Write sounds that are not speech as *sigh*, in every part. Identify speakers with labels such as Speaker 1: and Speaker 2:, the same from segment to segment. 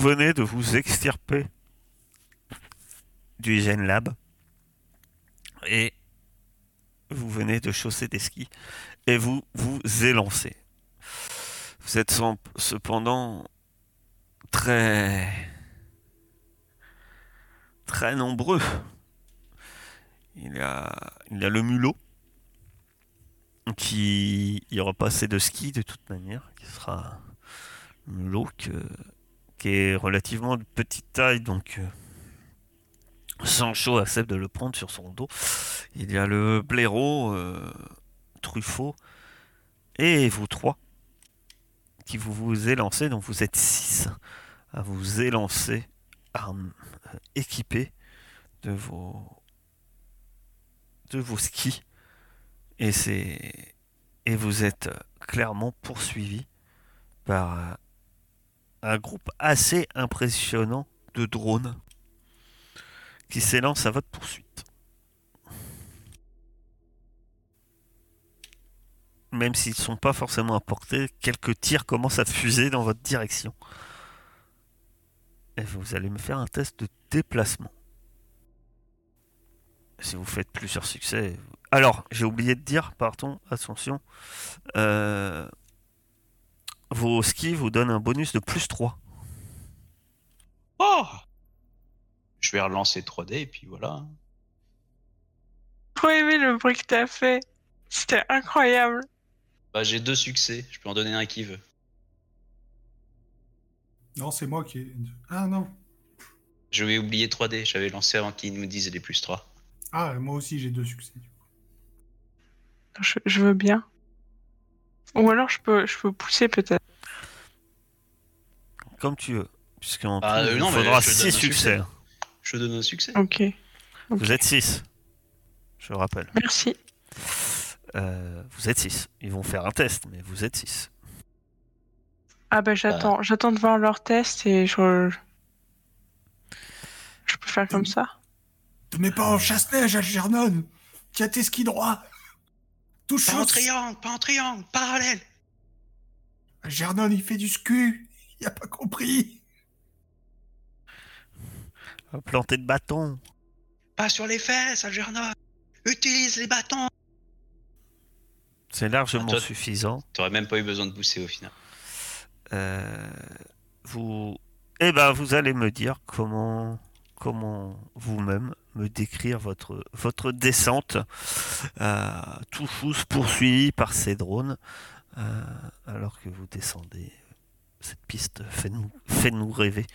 Speaker 1: venez de vous extirper du Hygiène Lab et vous venez de chausser des skis et vous vous élancez. Vous êtes cependant très très nombreux. Il y a, il le mulot qui ira passer de ski de toute manière, qui sera le mulot que- qui est relativement de petite taille, donc euh, Sancho accepte de le prendre sur son dos. Il y a le blaireau, euh, Truffaut, et vous trois qui vous vous élancez, donc vous êtes six à vous élancer armes, euh, de vos de vos skis et c'est et vous êtes clairement poursuivi par un groupe assez impressionnant de drones qui s'élancent à votre poursuite. Même s'ils ne sont pas forcément à portée, quelques tirs commencent à fuser dans votre direction. Et vous allez me faire un test de déplacement. Si vous faites plusieurs succès. Alors, j'ai oublié de dire, pardon, attention. euh, vos skis vous donnent un bonus de plus 3.
Speaker 2: Oh Je vais relancer 3D et puis voilà.
Speaker 3: Trop aimé le bruit que t'as fait. C'était incroyable.
Speaker 2: Bah, j'ai deux succès, je peux en donner un qui veut.
Speaker 4: Non, c'est moi qui ai... Ah non.
Speaker 2: Je vais oublier 3D, j'avais lancé avant qu'ils nous disent les plus 3.
Speaker 4: Ah, moi aussi j'ai deux succès.
Speaker 3: Je, je veux bien. Ou alors je peux, je peux pousser peut-être.
Speaker 1: Comme tu veux. Puisqu'en
Speaker 2: Ah,
Speaker 1: tout,
Speaker 2: euh,
Speaker 1: il
Speaker 2: non,
Speaker 1: vous
Speaker 2: mais
Speaker 1: faudra
Speaker 2: je te
Speaker 1: 6
Speaker 2: donne un
Speaker 1: succès.
Speaker 2: succès. Je donne un succès.
Speaker 3: Ok. Ok.
Speaker 1: Vous êtes 6. Je rappelle.
Speaker 3: Merci.
Speaker 1: Euh, vous êtes 6. Ils vont faire un test, mais vous êtes 6.
Speaker 3: Ah bah j'attends, j'attends de voir leur test et je, je peux faire comme ça.
Speaker 4: Te mets pas en chasse-neige, Algernon Tiens tes skis droits
Speaker 2: Pas en triangle, pas en triangle, parallèle
Speaker 4: Algernon, il fait du scu Il a pas compris
Speaker 1: Planter de bâton.
Speaker 2: Pas sur les fesses, Algernon Utilise les bâtons
Speaker 1: C'est largement
Speaker 2: Ah, toi-
Speaker 1: suffisant.
Speaker 2: T'aurais même pas eu besoin de pousser au final.
Speaker 1: Euh, vous, eh ben, vous allez me dire comment, comment vous-même me décrire votre, votre descente, euh, tout chose poursuivi par ces drones, euh, alors que vous descendez. Cette piste fait nous rêver.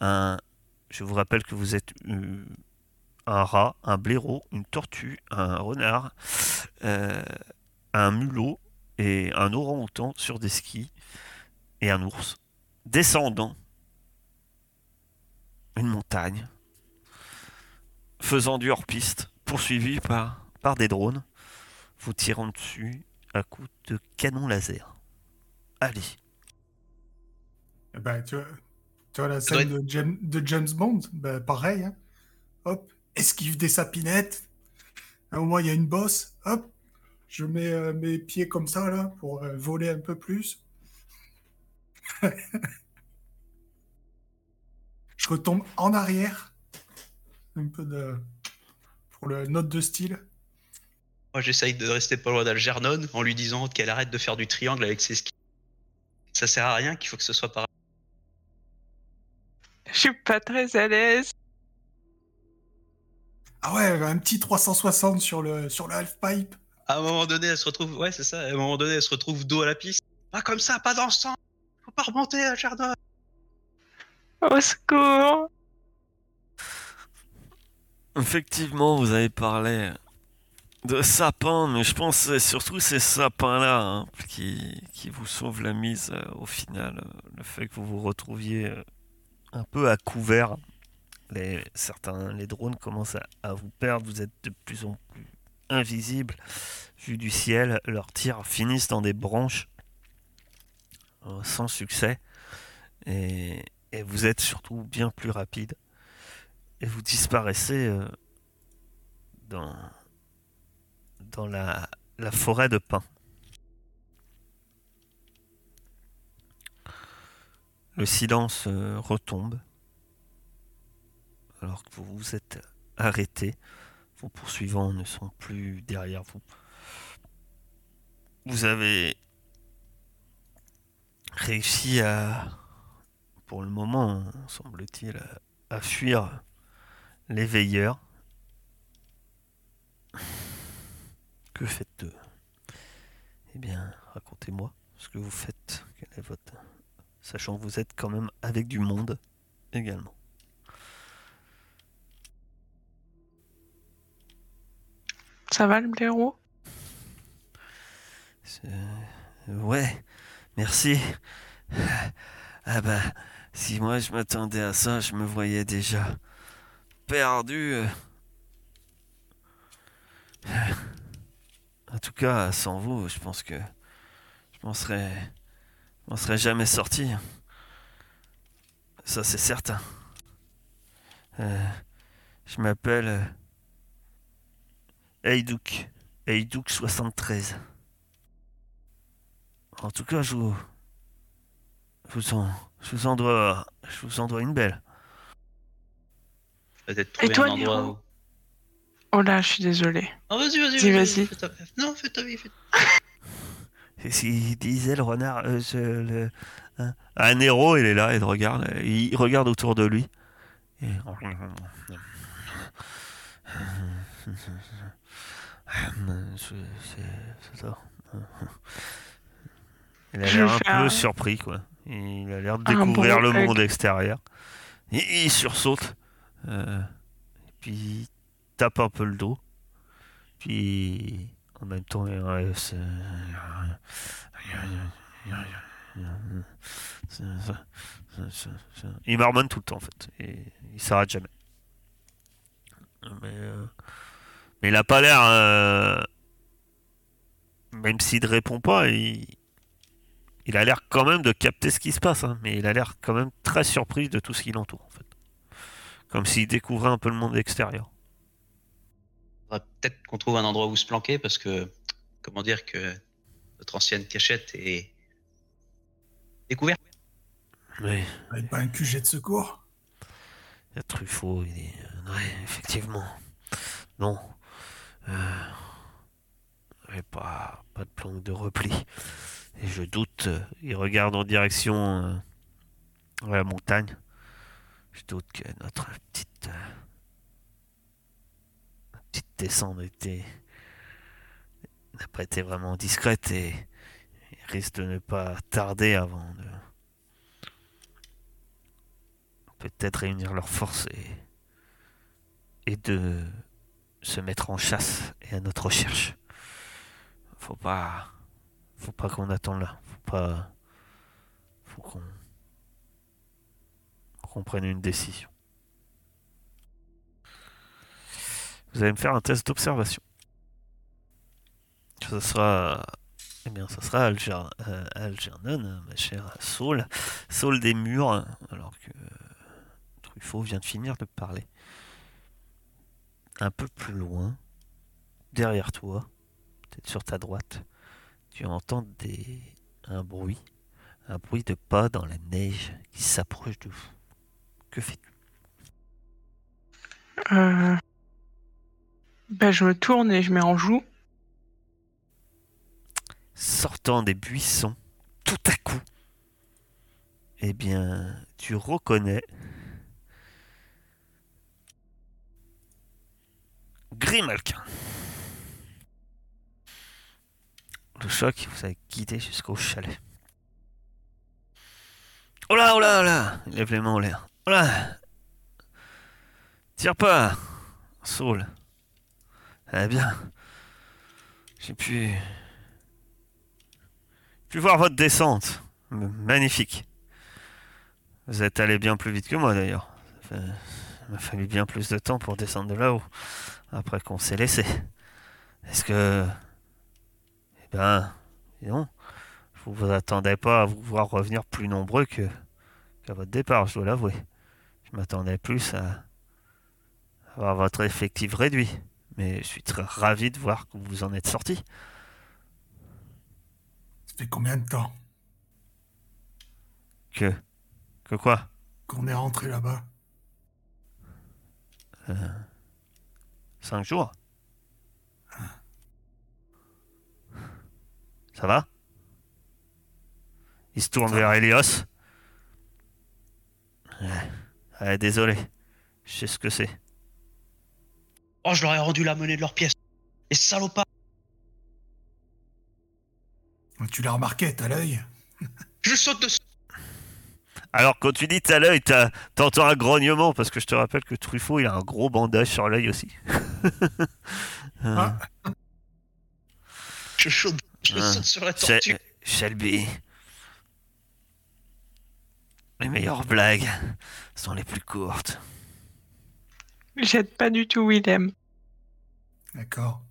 Speaker 1: Un, je vous rappelle que vous êtes euh, un rat, un blaireau, une tortue, un renard, un mulot et un orang-outan sur des skis et un ours descendant une montagne, faisant du hors-piste, poursuivi par, par des drones, vous tirant dessus à coups de canon laser. Allez,
Speaker 4: ben, tu vois, tu vois la scène de, James, de James Bond ben, Pareil. hein. Hop, esquive des sapinettes. Un moment, il y a une bosse. Hop, je mets euh, mes pieds comme ça, là, pour euh, voler un peu plus. *laughs* je retombe en arrière. Un peu de... Pour le note de style.
Speaker 2: Moi, j'essaye de rester pas loin d'Algernon en lui disant qu'elle arrête de faire du triangle avec ses skis. Ça sert à rien qu'il faut que ce soit pareil.
Speaker 3: Je suis pas très à l'aise.
Speaker 4: Ah ouais, un petit 360 sur le, sur le half-pipe.
Speaker 2: À un moment donné, elle se retrouve. Ouais, c'est ça. À un moment donné, elle se retrouve dos à la piste. Pas comme ça, pas dans le sang. Faut pas remonter, Algernon.
Speaker 3: Au secours.
Speaker 1: Effectivement, vous avez parlé de sapins, mais je pense que surtout ces sapins-là hein, qui, qui vous sauvent la mise euh, au final. euh, le fait que vous vous retrouviez euh, un peu à couvert. Les, certains, les drones commencent à, vous perdre, vous êtes de plus en plus invisible vu du ciel. Leurs tirs finissent dans des branches sans succès. Et vous êtes surtout bien plus rapide. Et vous disparaissez euh, dans, la, forêt de pins. le silence euh, retombe. Alors que vous vous êtes arrêté. Vos poursuivants ne sont plus derrière vous. Vous avez réussi à, pour le moment, semble-t-il, à fuir les veilleurs. Que faites-vous? Eh bien, racontez-moi ce que vous faites. Quel est votre... Sachant que vous êtes quand même avec du monde également.
Speaker 3: Ça va le blaireau?
Speaker 1: Ouais, merci. Ah bah, si moi je m'attendais à ça, je me voyais déjà perdu. En tout cas, sans vous, je pense que je m'en serais, m'en jamais sorti. Ça, c'est certain. Euh, je m'appelle Heidouk. Heidouk 73. En tout cas, je vous, je vous en, je vous en dois, je vous en dois une belle.
Speaker 2: Peut-être trouver
Speaker 3: toi,
Speaker 2: un endroit
Speaker 3: Nero
Speaker 2: où.
Speaker 3: Oh là, je suis désolée.
Speaker 2: Oh, vas-y, vas-y, vas-y. Non, fais ta vie. fais-
Speaker 1: C'est ce qu'il disait le renard. euh, je- le, hein. Un héros, il est là, il regarde, il regarde autour de lui. Et-. *laughs* Il a l'air un
Speaker 3: faire
Speaker 1: peu
Speaker 3: un-
Speaker 1: surpris, quoi. Il a l'air de découvrir
Speaker 3: bon
Speaker 1: le monde extérieur. Il sursaute. Euh, puis il tape un peu le dos. Puis en même temps, il euh, marmonne tout le temps en fait. Il s'arrête jamais. Mais, euh, mais il a pas l'air. euh, même s'il ne répond pas, il, il a l'air quand même de capter ce qui se passe. hein, mais il a l'air quand même très surpris de tout ce qui l'entoure en fait. Comme s'il découvrait un peu le monde extérieur.
Speaker 2: Peut-être qu'on trouve un endroit où se planquer parce que, comment dire, que notre ancienne cachette est découverte.
Speaker 1: Oui.
Speaker 4: Pas un QG de secours?
Speaker 1: Il y a Truffaut, il est. Ouais, effectivement. Non. Euh... pas, pas de plan de repli. Et je doute. euh, il regarde en direction euh, de la montagne. Je doute que notre petite. euh, petite descente était. n'a pas été vraiment discrète et il risque de ne pas tarder avant de. peut-être réunir leurs forces et, et de se mettre en chasse et à notre recherche. Faut pas, faut pas qu'on attende là. Faut pas, faut qu'on, qu'on prenne une décision. Vous allez me faire un test d'observation. Ce sera, eh bien, ce sera euh, Algernon, ma chère Saul, Saul des murs, alors que Truffaut vient de finir de parler. Un peu plus loin, derrière toi, peut-être sur ta droite, tu entends des... un bruit, un bruit de pas dans la neige qui s'approche de vous. Que fais-tu
Speaker 3: Euh... Ben, je me tourne et je mets en joue.
Speaker 1: Sortant des buissons, tout à coup, eh bien, tu reconnais Grimalkin. Le choc vous a guidé jusqu'au chalet. Oh là, oh là, oh là Il lève les mains en l'air. Tire pas Saul. Eh bien, j'ai pu... pu voir votre descente. Magnifique. Vous êtes allé bien plus vite que moi d'ailleurs. Il m'a fallu bien plus de temps pour descendre de là-haut. Après qu'on s'est laissé. Est-ce que... Eh ben... dis donc, vous vous attendez pas à vous voir revenir plus nombreux que qu'à votre départ, je dois l'avouer. Je m'attendais plus à avoir votre effectif réduit. Mais je suis très ravi de voir que vous en êtes sorti.
Speaker 4: Ça fait combien de temps
Speaker 1: Que Que quoi
Speaker 4: qu'on est rentré là-bas?
Speaker 1: Cinq jours Ça va? Il se tourne vers. Elios. Ouais. Ouais, désolé. Je sais ce que c'est.
Speaker 2: Oh, je leur ai rendu la monnaie de leur pièce. Les salopards.
Speaker 4: Tu l'as remarqué, t'as l'œil
Speaker 2: Je saute dessus.
Speaker 1: Alors, quand tu dis t'as l'œil, t'entends un grognement, parce que je te rappelle que Truffaut, il a un gros bandage sur l'œil aussi. *laughs* Euh,
Speaker 4: Ah.
Speaker 2: Je saute, je
Speaker 1: Ah.
Speaker 2: saute sur la tortue.
Speaker 1: Shelby. Les meilleures blagues sont les plus courtes.
Speaker 3: J'aide pas du tout Willem.
Speaker 4: D'accord.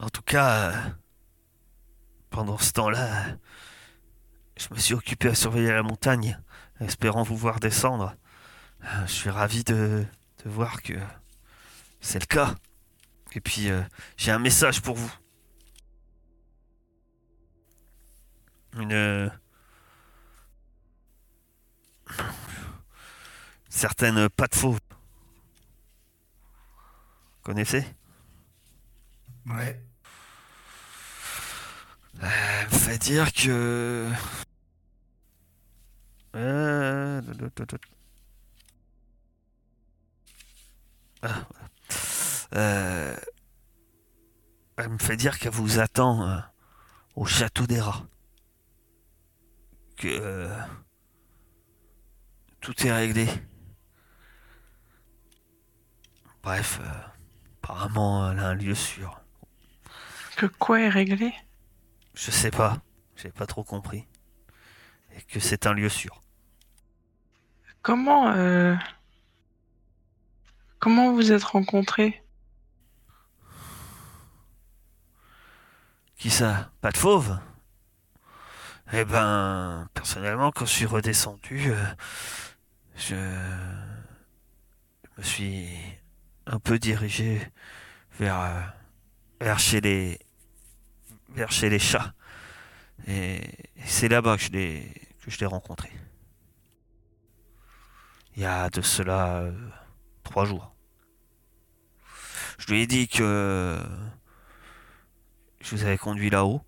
Speaker 1: En tout cas, euh, pendant ce temps-là, je me suis occupé à surveiller la montagne, espérant vous voir descendre. Euh, Je suis ravi de, de voir que c'est le cas. Et puis, euh, j'ai un message pour vous. Une... euh, certaine patte fauve. Connaissez?
Speaker 4: Ouais.
Speaker 1: Elle me fait dire que. Euh, Ah, voilà. Euh, Elle me fait dire qu'elle vous attend euh, au château des rats. Que euh, tout est réglé. Bref, euh, apparemment, elle a un lieu sûr.
Speaker 3: Que quoi est réglé?
Speaker 1: Je sais pas, j'ai pas trop compris. Et que c'est un lieu sûr.
Speaker 3: Comment euh... Comment vous êtes rencontrés?
Speaker 1: Qui ça? Pas de fauve? Eh ben, personnellement, quand je suis redescendu, euh, je me suis un peu dirigé vers, euh, vers chez les vers chez les chats. Et, c'est là-bas que je l'ai que je l'ai rencontré. Il y a de cela euh, trois jours. Je lui ai dit que je vous avais conduit là-haut.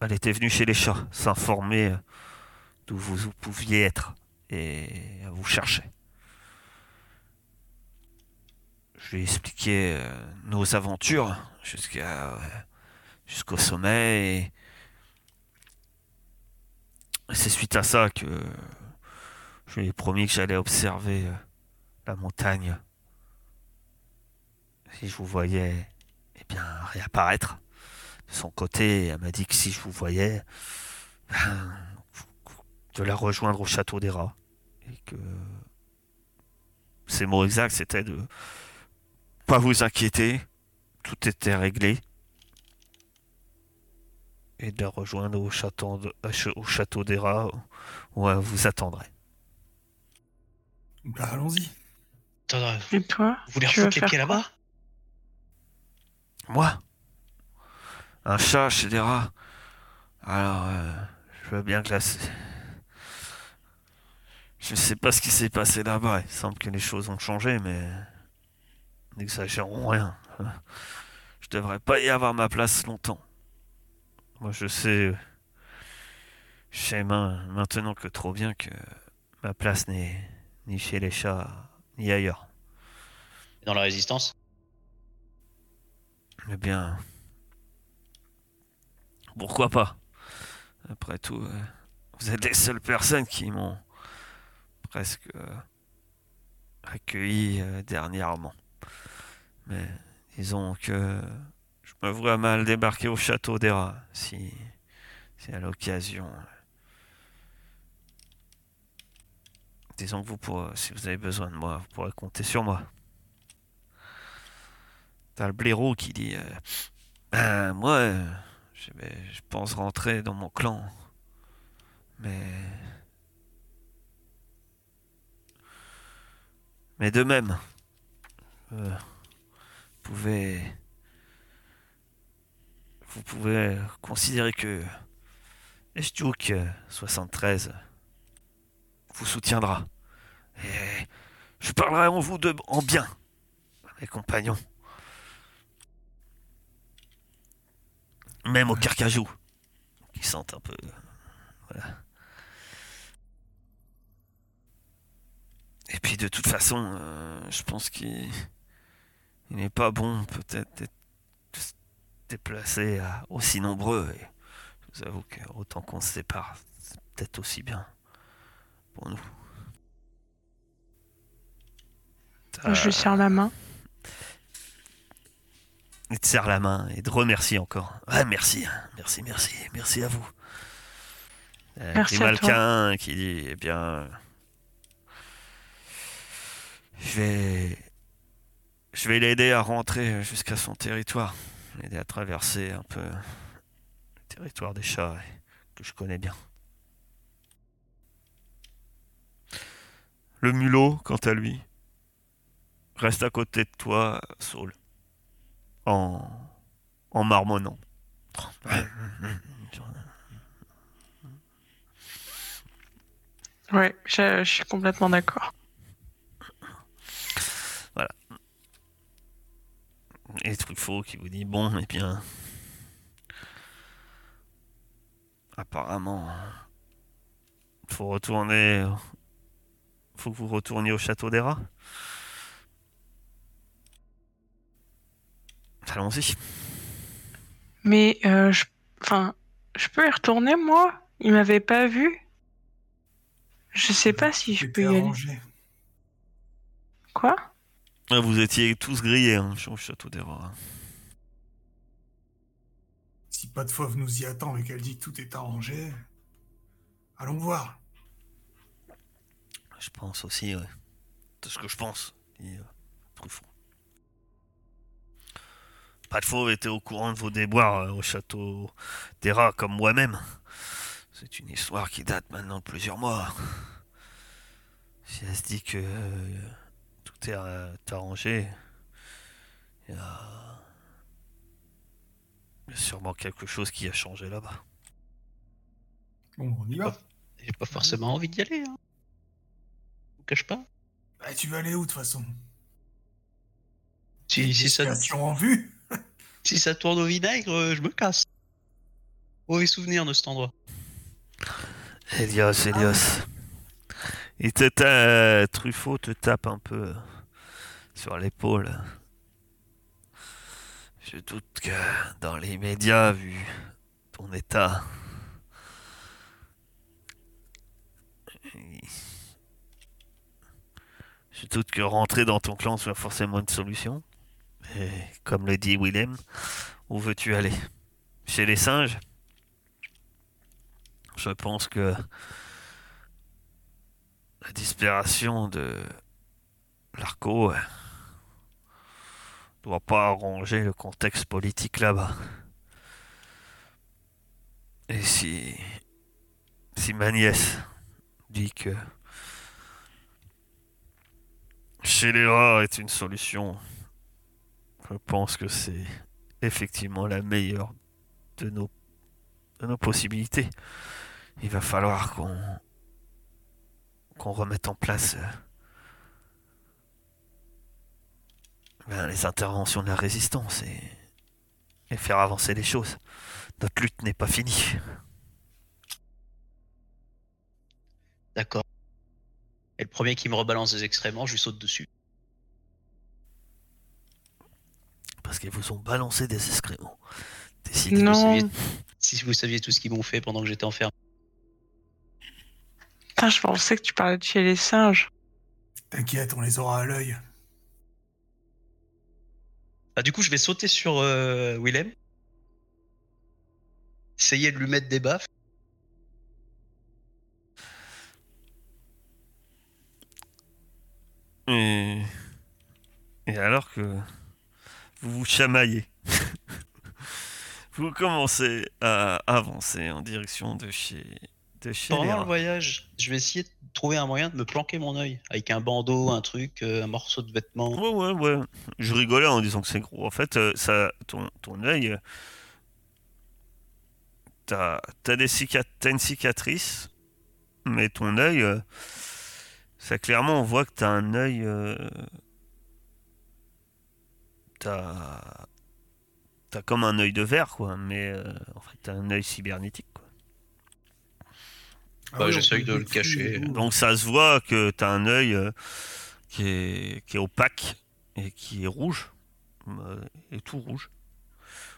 Speaker 1: Elle était venue chez les chats, s'informer euh, d'où vous pouviez être. Et elle vous cherchait. Je lui ai expliqué euh, nos aventures jusqu'à euh, jusqu'au sommet. Et et c'est suite à ça que je lui ai promis que j'allais observer euh, la montagne. Si je vous voyais eh bien, réapparaître. De son côté, elle m'a dit que si je vous voyais, ben, de la rejoindre au château des rats. Et que ses mots exacts, c'était de pas vous inquiéter, tout était réglé. Et de la rejoindre au château, de- au château des rats, où elle vous attendrait.
Speaker 4: Bah, allons-y.
Speaker 3: Et toi
Speaker 2: vous voulez refoutre les
Speaker 3: faire
Speaker 2: pieds là-bas?
Speaker 1: Moi? Un chat chez des rats Alors, euh, je veux bien que la... Je sais pas ce qui s'est passé là-bas. Il semble que les choses ont changé, mais... N'exagérons rien. Je devrais pas y avoir ma place longtemps. Moi, je sais... Je sais main- maintenant que trop bien que ma place n'est ni chez les chats, ni ailleurs.
Speaker 2: Dans la résistance?
Speaker 1: Eh bien, pourquoi pas? Après tout, euh, vous êtes les seules personnes qui m'ont presque euh, accueilli euh, dernièrement. Mais disons que je me vois mal débarquer au château des rats si, si à l'occasion. euh, Disons que vous pourrez, si vous avez besoin de moi, vous pourrez compter sur moi. T'as le blaireau qui dit Ben, moi, je pense rentrer dans mon clan. Mais. Mais de même, euh, vous pouvez. Vous pouvez considérer que Estiouk 73 vous soutiendra. Et je parlerai en vous de, en bien, mes compagnons. Même au carcajou, qui sentent un peu. Voilà. Et puis de toute façon, euh, je pense qu'il il n'est pas bon peut-être d'être de se déplacer à aussi nombreux. Et je vous avoue que autant qu'on se sépare, c'est peut-être aussi bien pour nous.
Speaker 3: Je lui serre la main.
Speaker 1: Il te serre la main et te remercie encore. Ouais, merci, hein. merci, merci, merci à vous. Euh,
Speaker 3: Merci à
Speaker 1: Malquin qui dit, eh bien, je vais, l'aider à rentrer jusqu'à son territoire, l'aider à traverser un peu le territoire des chats que je connais bien. Le mulot, quant à lui, reste à côté de toi, Saul, en, en marmonnant.
Speaker 3: Ouais, je suis complètement d'accord.
Speaker 1: Et Truffaut qui vous dit bon, eh bien. Apparemment. Faut retourner. Faut que vous retourniez au château des rats. Allons-y.
Speaker 3: Mais, euh, je... Enfin, je peux y retourner, moi? Il m'avait pas vu Je sais pas si je peux y aller. Quoi?
Speaker 1: Ah, Vous étiez tous grillés hein, au château des rats.
Speaker 4: Si pas de fauve nous y attend et qu'elle dit que tout est arrangé, allons voir.
Speaker 1: Je pense aussi, ouais. C'est ce que je pense. dit, euh, Truffaut. Pas de faux était au courant de vos déboires euh, au château des rats comme moi-même. C'est une histoire qui date maintenant de plusieurs mois. Si elle se dit que euh, est euh, arrangé, il y a... sûrement quelque chose qui a changé là-bas.
Speaker 4: Bon, on y va.
Speaker 2: J'ai pas forcément envie d'y aller. Hein. Je vous cache pas.
Speaker 4: Bah, tu veux aller où de toute façon?
Speaker 2: Si, si, ça,
Speaker 4: Destination en vue *laughs*
Speaker 2: si ça tourne au vinaigre, euh, je me casse. Mauvais souvenir de cet endroit.
Speaker 1: Elios, Elios. Il te ta- Truffaut te tape un peu sur l'épaule. Je doute que dans les médias, vu ton état, je doute que rentrer dans ton clan soit forcément une solution. Et comme le dit Willem, où veux-tu aller? Chez les singes? Je pense que la disparition de l'Arco euh, doit pas arranger le contexte politique là-bas. Et si si ma nièce dit que chez les est une solution, je pense que c'est effectivement la meilleure de nos de nos possibilités. Il va falloir qu'on qu'on remette en place euh, ben, les interventions de la résistance et, et faire avancer les choses. Notre lutte n'est pas finie.
Speaker 2: D'accord. Et le premier qui me rebalance des excréments, je lui saute dessus.
Speaker 1: Parce qu'ils vous ont balancé des excréments. Décidez.
Speaker 3: Non.
Speaker 2: saviez- Si vous saviez tout ce qu'ils m'ont fait pendant que j'étais enfermé.
Speaker 3: Putain, je pensais que tu parlais de chez les singes.
Speaker 4: T'inquiète, on les aura à l'œil.
Speaker 2: Ah, du coup, je vais sauter sur euh, Willem. Essayer de lui mettre des baffes.
Speaker 1: Et, et alors que vous vous chamaillez, *laughs* vous commencez à avancer en direction de chez, de chez les
Speaker 2: Pendant le
Speaker 1: rats.
Speaker 2: voyage, je vais essayer de trouver un moyen de me planquer mon œil. Avec un bandeau, un truc, euh, un morceau de vêtement.
Speaker 1: Ouais, ouais, ouais. Je rigolais en disant que c'est gros. En fait, euh, ça, ton, ton œil, euh, t'as as des cicat une cicatrice, mais ton œil, ça clairement on voit que t'as un œil, euh, t'as t'as comme un œil de verre quoi, mais euh, en fait t'as un œil cybernétique.
Speaker 2: Bah,
Speaker 4: oui,
Speaker 2: j'essaye
Speaker 4: on
Speaker 2: de le cacher.
Speaker 1: Donc ça se voit que t'as un œil euh, qui est qui est opaque et qui est rouge, euh, et tout rouge,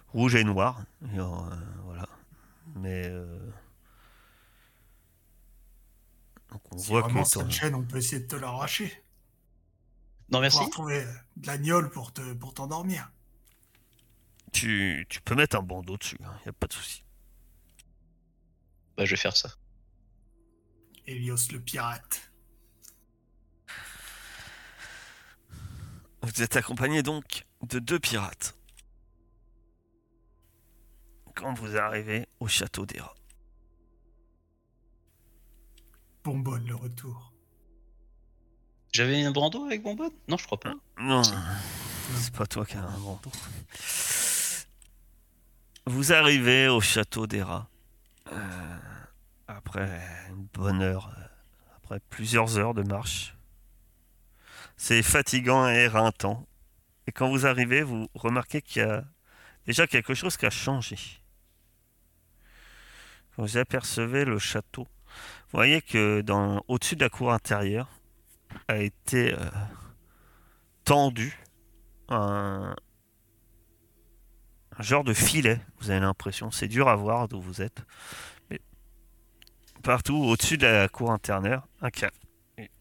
Speaker 1: rouge et noir, et, euh, voilà. Mais euh, donc on
Speaker 4: Si
Speaker 1: voit
Speaker 4: vraiment
Speaker 1: que
Speaker 4: cette chaîne, on peut essayer de te l'arracher.
Speaker 2: Non,
Speaker 4: On
Speaker 2: merci.
Speaker 4: va retrouver de la gnôle pour te pour t'endormir.
Speaker 1: tu, tu peux mettre un bandeau dessus, il y a pas de souci.
Speaker 2: Bah, je vais faire ça.
Speaker 4: Elios le pirate.
Speaker 1: Vous êtes accompagné donc de deux pirates. Quand vous arrivez au château des rats.
Speaker 4: Bonbonne le retour.
Speaker 2: J'avais un brando avec Bonbonne? Non, je crois pas.
Speaker 1: Non, c'est pas toi qui as un bandeau. Vous arrivez au château des rats. euh, après bonne heure, euh, après plusieurs heures de marche. C'est fatigant et éreintant. Et quand vous arrivez, vous remarquez qu'il y a déjà quelque chose qui a changé. Vous apercevez le château, vous voyez que au-dessus de la cour intérieure a été euh, tendu un genre de filet, vous avez l'impression. C'est dur à voir d'où vous êtes. Partout au-dessus de la cour intérieure, un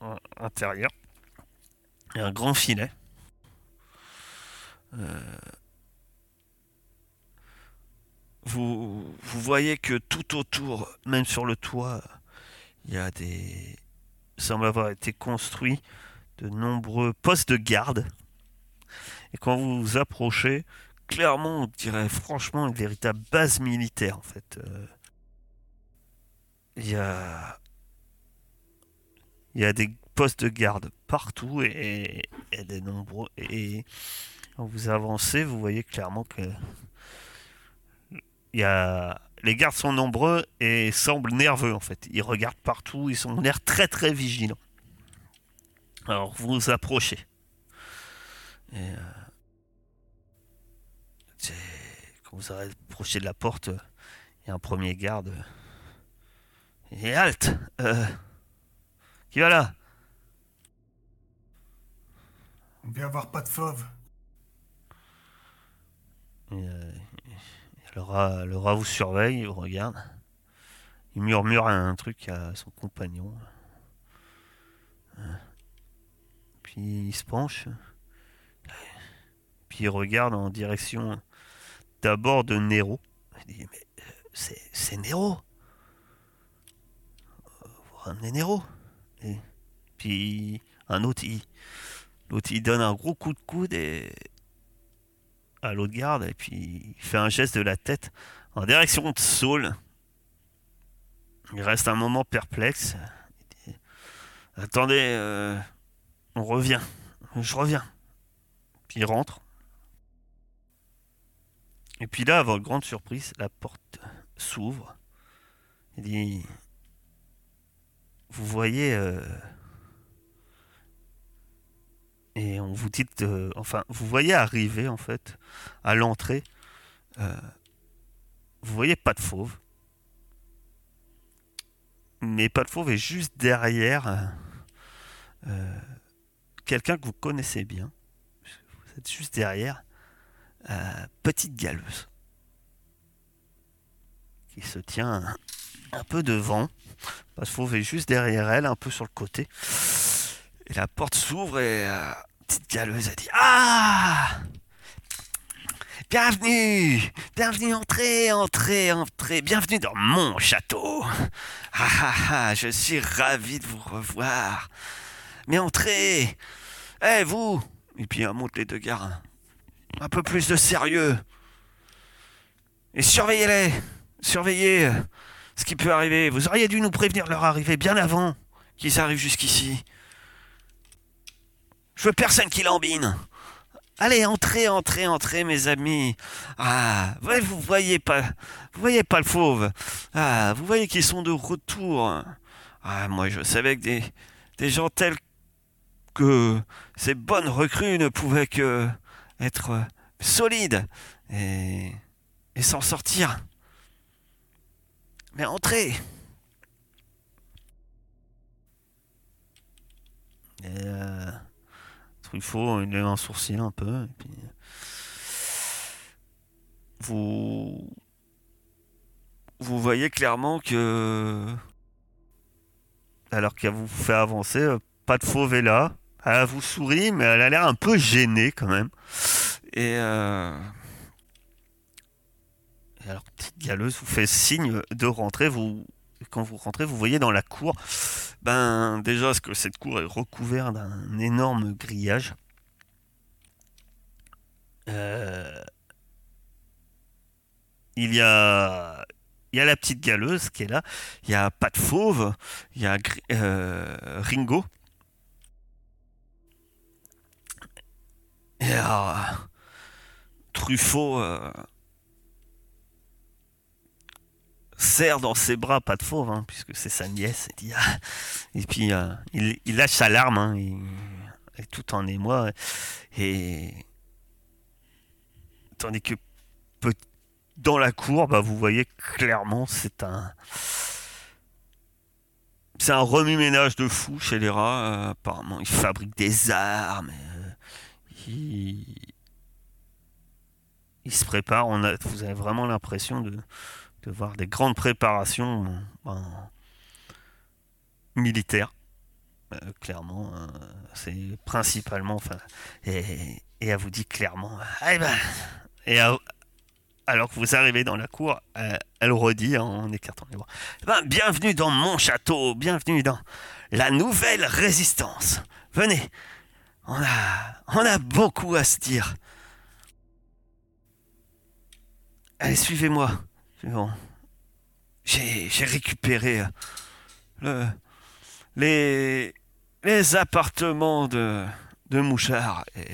Speaker 1: un- intérieur, a un grand filet. Euh, vous, voyez que tout autour, même sur le toit, il y a des. semble avoir été construits de nombreux postes de garde. Et quand vous vous approchez, clairement, on dirait franchement une véritable base militaire en fait. Euh, Il y a. Y a des postes de garde partout et, et des nombreux. Et quand vous avancez, vous voyez clairement que. Y a. Les gardes sont nombreux et semblent nerveux en fait. Ils regardent partout, ils ont l'air très très vigilants. Alors vous vous approchez. Et euh, quand vous approchez de la porte, il y a un premier garde. Et halte euh, Qui va là?
Speaker 4: On vient avoir pas de fauve.
Speaker 1: Et, euh, le, rat, le rat vous surveille, il vous regarde. Il murmure un truc à son compagnon. Euh, Puis il se penche. Puis il regarde en direction d'abord de Nero. Il dit Mais euh, c'est, c'est Nero? Ramenez Nero Et puis un autre, il, donne un gros coup de coude à l'autre garde et puis il fait un geste de la tête en direction de Saul. Il reste un moment perplexe. Il dit, Attendez, euh, on revient. Je reviens. Puis il rentre. Et puis là, à votre grande surprise, la porte s'ouvre. Il dit Vous voyez. euh, et on vous dit. enfin, vous voyez arriver, en fait, à l'entrée. euh, vous voyez pas de fauve. Mais pas de fauve est juste derrière euh, quelqu'un que vous connaissez bien. Vous êtes juste derrière. petite galeuse. Qui se tient un peu devant. De fauve est juste derrière elle, un peu sur le côté. Et la porte s'ouvre et euh, petite galeuse a dit Ah! Bienvenue! Bienvenue, entrez, entrez, entrez, bienvenue dans mon château. Ah ah ah, je suis ravi de vous revoir. Mais entrez! Eh vous! Et puis elle monte les deux gars. Un peu plus de sérieux. Et surveillez-les. Surveillez euh, ce qui peut arriver. Vous auriez dû nous prévenir leur arrivée bien avant qu'ils arrivent jusqu'ici. Je veux personne qui lambine. Allez, entrez, entrez, entrez, mes amis. Ah, vous voyez pas, vous voyez pas le fauve. Ah, vous voyez qu'ils sont de retour. Ah, moi, je savais que des, des gens tels que ces bonnes recrues ne pouvaient que être solides et, et s'en sortir. Mais entrez. Et euh, Truffaut, il lève un sourcil un peu. Puis, vous, vous voyez clairement que, alors qu'elle vous fait avancer, euh, pas de est là. Elle vous sourit, mais elle a l'air un peu gênée quand même. Et, euh, alors, petite galeuse vous fait signe de rentrer. Vous, quand vous rentrez, vous voyez dans la cour, ben déjà ce que cette cour est recouverte d'un énorme grillage. Euh, il y a il y a la petite galeuse qui est là, il y a pas de fauve, il y a euh, Ringo. Et alors, Truffaut euh, serre dans ses bras, pas de fauve, hein, puisque c'est sa nièce. Et, ah. et puis euh, il, lâche sa larme, hein, est tout en émoi. Et tandis que dans la cour, bah, vous voyez clairement, c'est un c'est un remue-ménage de fou chez les rats. Euh, apparemment, ils fabriquent des armes. Euh, ils... ils se préparent. On a, vous avez vraiment l'impression de, de voir des grandes préparations ben, militaires. Euh, clairement, euh, c'est principalement. Et, elle vous dit clairement. Eh ben, et alors que vous arrivez dans la cour, euh, elle redit en écartant les bras. Eh ben, bienvenue dans mon château, bienvenue dans la nouvelle résistance. Venez, on a, on a beaucoup à se dire. Allez, suivez-moi. Bon. J'ai récupéré le, les, les appartements de, de Mouchard et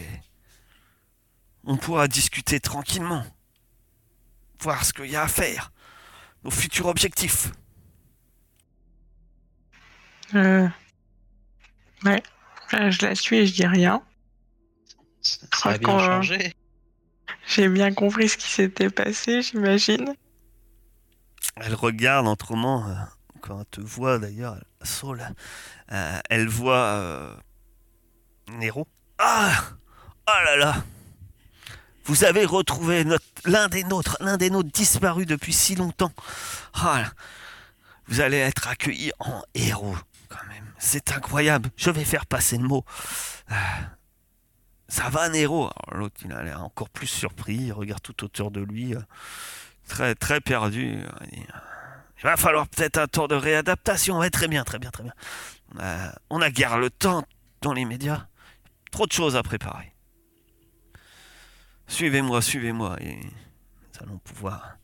Speaker 1: on pourra discuter tranquillement. Voir ce qu'il y a à faire. Nos futurs objectifs.
Speaker 3: Euh... Ouais. je la suis et je dis rien.
Speaker 2: Ça, ça a bien changé.
Speaker 3: J'ai bien compris ce qui s'était passé, j'imagine.
Speaker 1: Elle regarde autrement, euh, quand elle te voit d'ailleurs, Saul, euh, elle voit euh, Nero. Ah Oh là là Vous avez retrouvé l'un des nôtres, l'un des nôtres disparu depuis si longtemps. Ah, vous allez être accueilli en héros, quand même. C'est incroyable. Je vais faire passer le mot. ça va, Nero L'autre, il a l'air encore plus surpris. Il regarde tout autour de lui très, très perdu. Il va falloir peut-être un tour de réadaptation. Ouais, très bien, très bien, très bien. on a guère le temps dans les médias. Trop de choses à préparer. Suivez-moi, suivez-moi, et nous allons pouvoir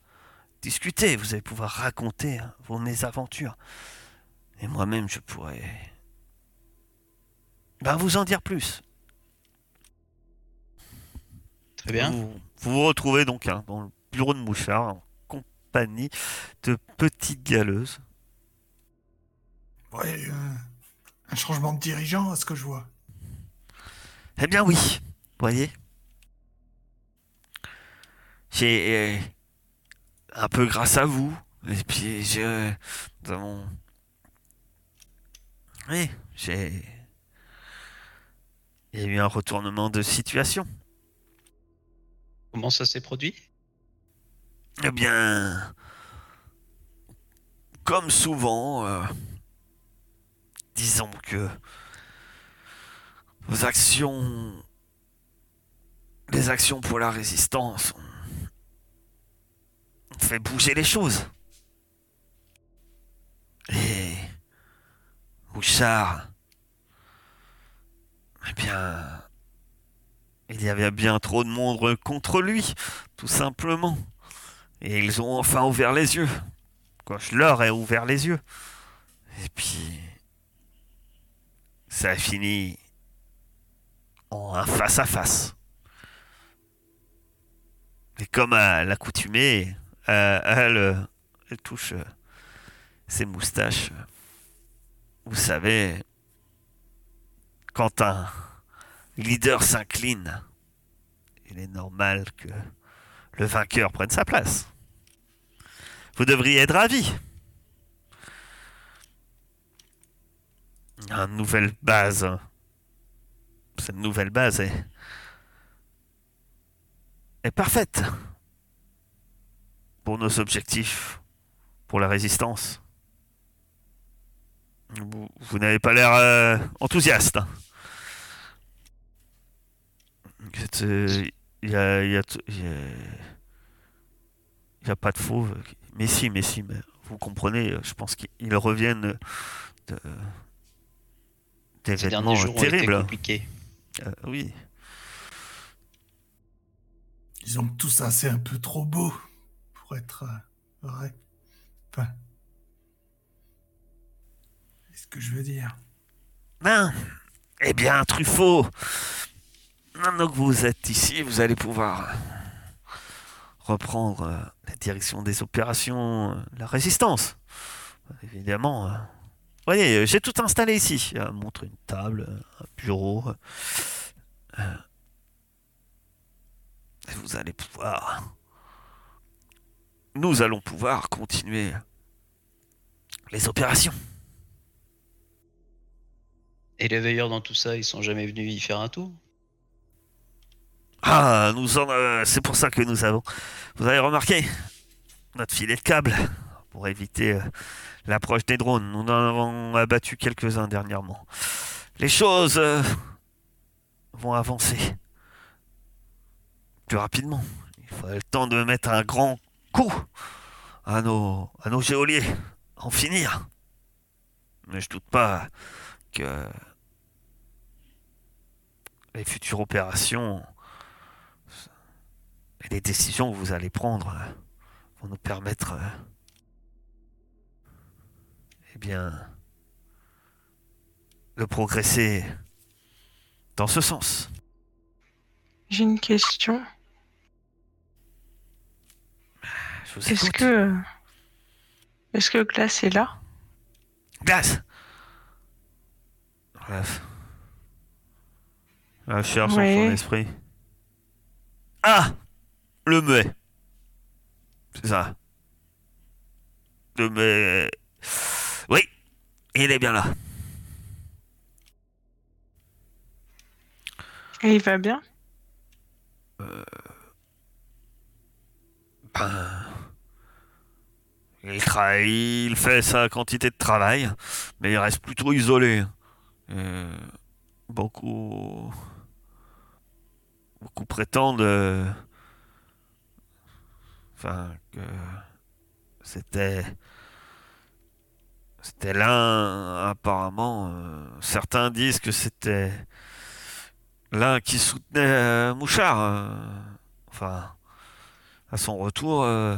Speaker 1: discuter. Vous allez pouvoir raconter vos mésaventures. Et moi-même, je pourrais ben, vous en dire plus.
Speaker 2: Très bien.
Speaker 1: Vous vous, retrouvez donc hein, dans le bureau de Mouchard, en compagnie de petites galeuses.
Speaker 4: Ouais, euh, un changement de dirigeant, à ce que je vois.
Speaker 1: Eh bien oui, vous voyez. J'ai... Euh, un peu grâce à vous. Et puis, je... Nous avons... Oui, j'ai... Il y a eu un retournement de situation.
Speaker 2: Comment ça s'est produit?
Speaker 1: Eh bien, comme souvent, euh, disons que vos actions, les actions pour la résistance, ont fait bouger les choses. Et Bouchard, eh bien, il y avait bien trop de monde contre lui, tout simplement. Et ils ont enfin ouvert les yeux. Quand je leur ai ouvert les yeux. Et puis. Ça a fini en un face-à-face. Et comme à l'accoutumée, euh, elle, elle touche ses moustaches. Vous savez, quand un leader s'incline, il est normal que le vainqueur prenne sa place. Vous devriez être ravi. Une nouvelle base. Cette nouvelle base est, est parfaite pour nos objectifs, pour la résistance. Vous, n'avez pas l'air euh, enthousiaste. euh, Il y a, y a a- pas de faux. Mais si, mais si, mais vous comprenez, euh, je pense qu'ils reviennent de,
Speaker 2: Ces
Speaker 1: d'événements
Speaker 2: derniers jours ont été
Speaker 1: terribles.
Speaker 2: compliqués.
Speaker 1: Euh, oui.
Speaker 4: Disons que tout ça, c'est un peu trop beau pour être euh, vrai. Enfin. C'est ce que je veux dire.
Speaker 1: Ben, eh bien, Truffaut, maintenant que vous êtes ici, vous allez pouvoir reprendre euh, la direction des opérations, euh, la résistance. Évidemment. euh. Voyez, euh, j'ai tout installé ici. Montre une table, un bureau. vous allez pouvoir. Nous allons pouvoir continuer les opérations.
Speaker 2: Et les veilleurs dans tout ça, ils sont jamais venus y faire un tour?
Speaker 1: Ah, nous en, euh, c'est pour ça que nous avons. Vous avez remarqué notre filet de câble pour éviter euh, l'approche des drones. Nous en avons abattu quelques-uns dernièrement. Les choses euh, vont avancer plus rapidement. Il faut le temps de mettre un grand coup à nos, à nos géoliers, en finir. Mais je doute pas que les futures opérations les décisions que vous allez prendre euh, vont nous permettre, euh, eh bien, de progresser dans ce sens.
Speaker 3: J'ai une question. Est-ce que. Est-ce que Glace est là?
Speaker 1: Glace Glace. La cherche
Speaker 3: Ouais.
Speaker 1: son esprit. Ah Le muet. C'est ça. Le muet. Oui, il est bien là.
Speaker 3: Et il va bien?
Speaker 1: Ben, il travaille, il fait sa quantité de travail, mais il reste plutôt isolé. Euh, beaucoup, beaucoup prétendent, euh, que c'était, c'était l'un, apparemment. euh, certains disent que c'était l'un qui soutenait euh, Mouchard. euh, enfin à son retour, euh,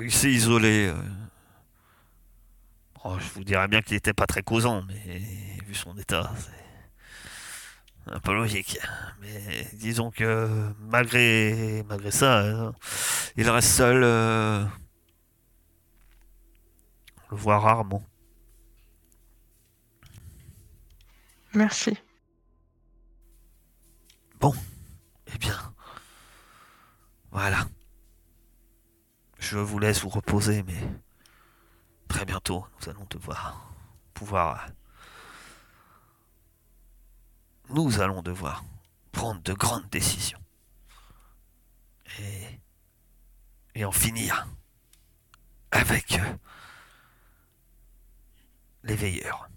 Speaker 1: il s'est isolé. je vous dirais bien qu'il n'était pas très causant, mais vu son état, un peu logique. Mais disons que malgré, malgré ça, euh, il reste seul. euh, on le voit rarement.
Speaker 3: Merci.
Speaker 1: Eh bien, voilà. Je vous laisse vous reposer, mais très bientôt, nous allons devoir pouvoir. Nous allons devoir prendre de grandes décisions. Et. En finir avec euh, les veilleurs.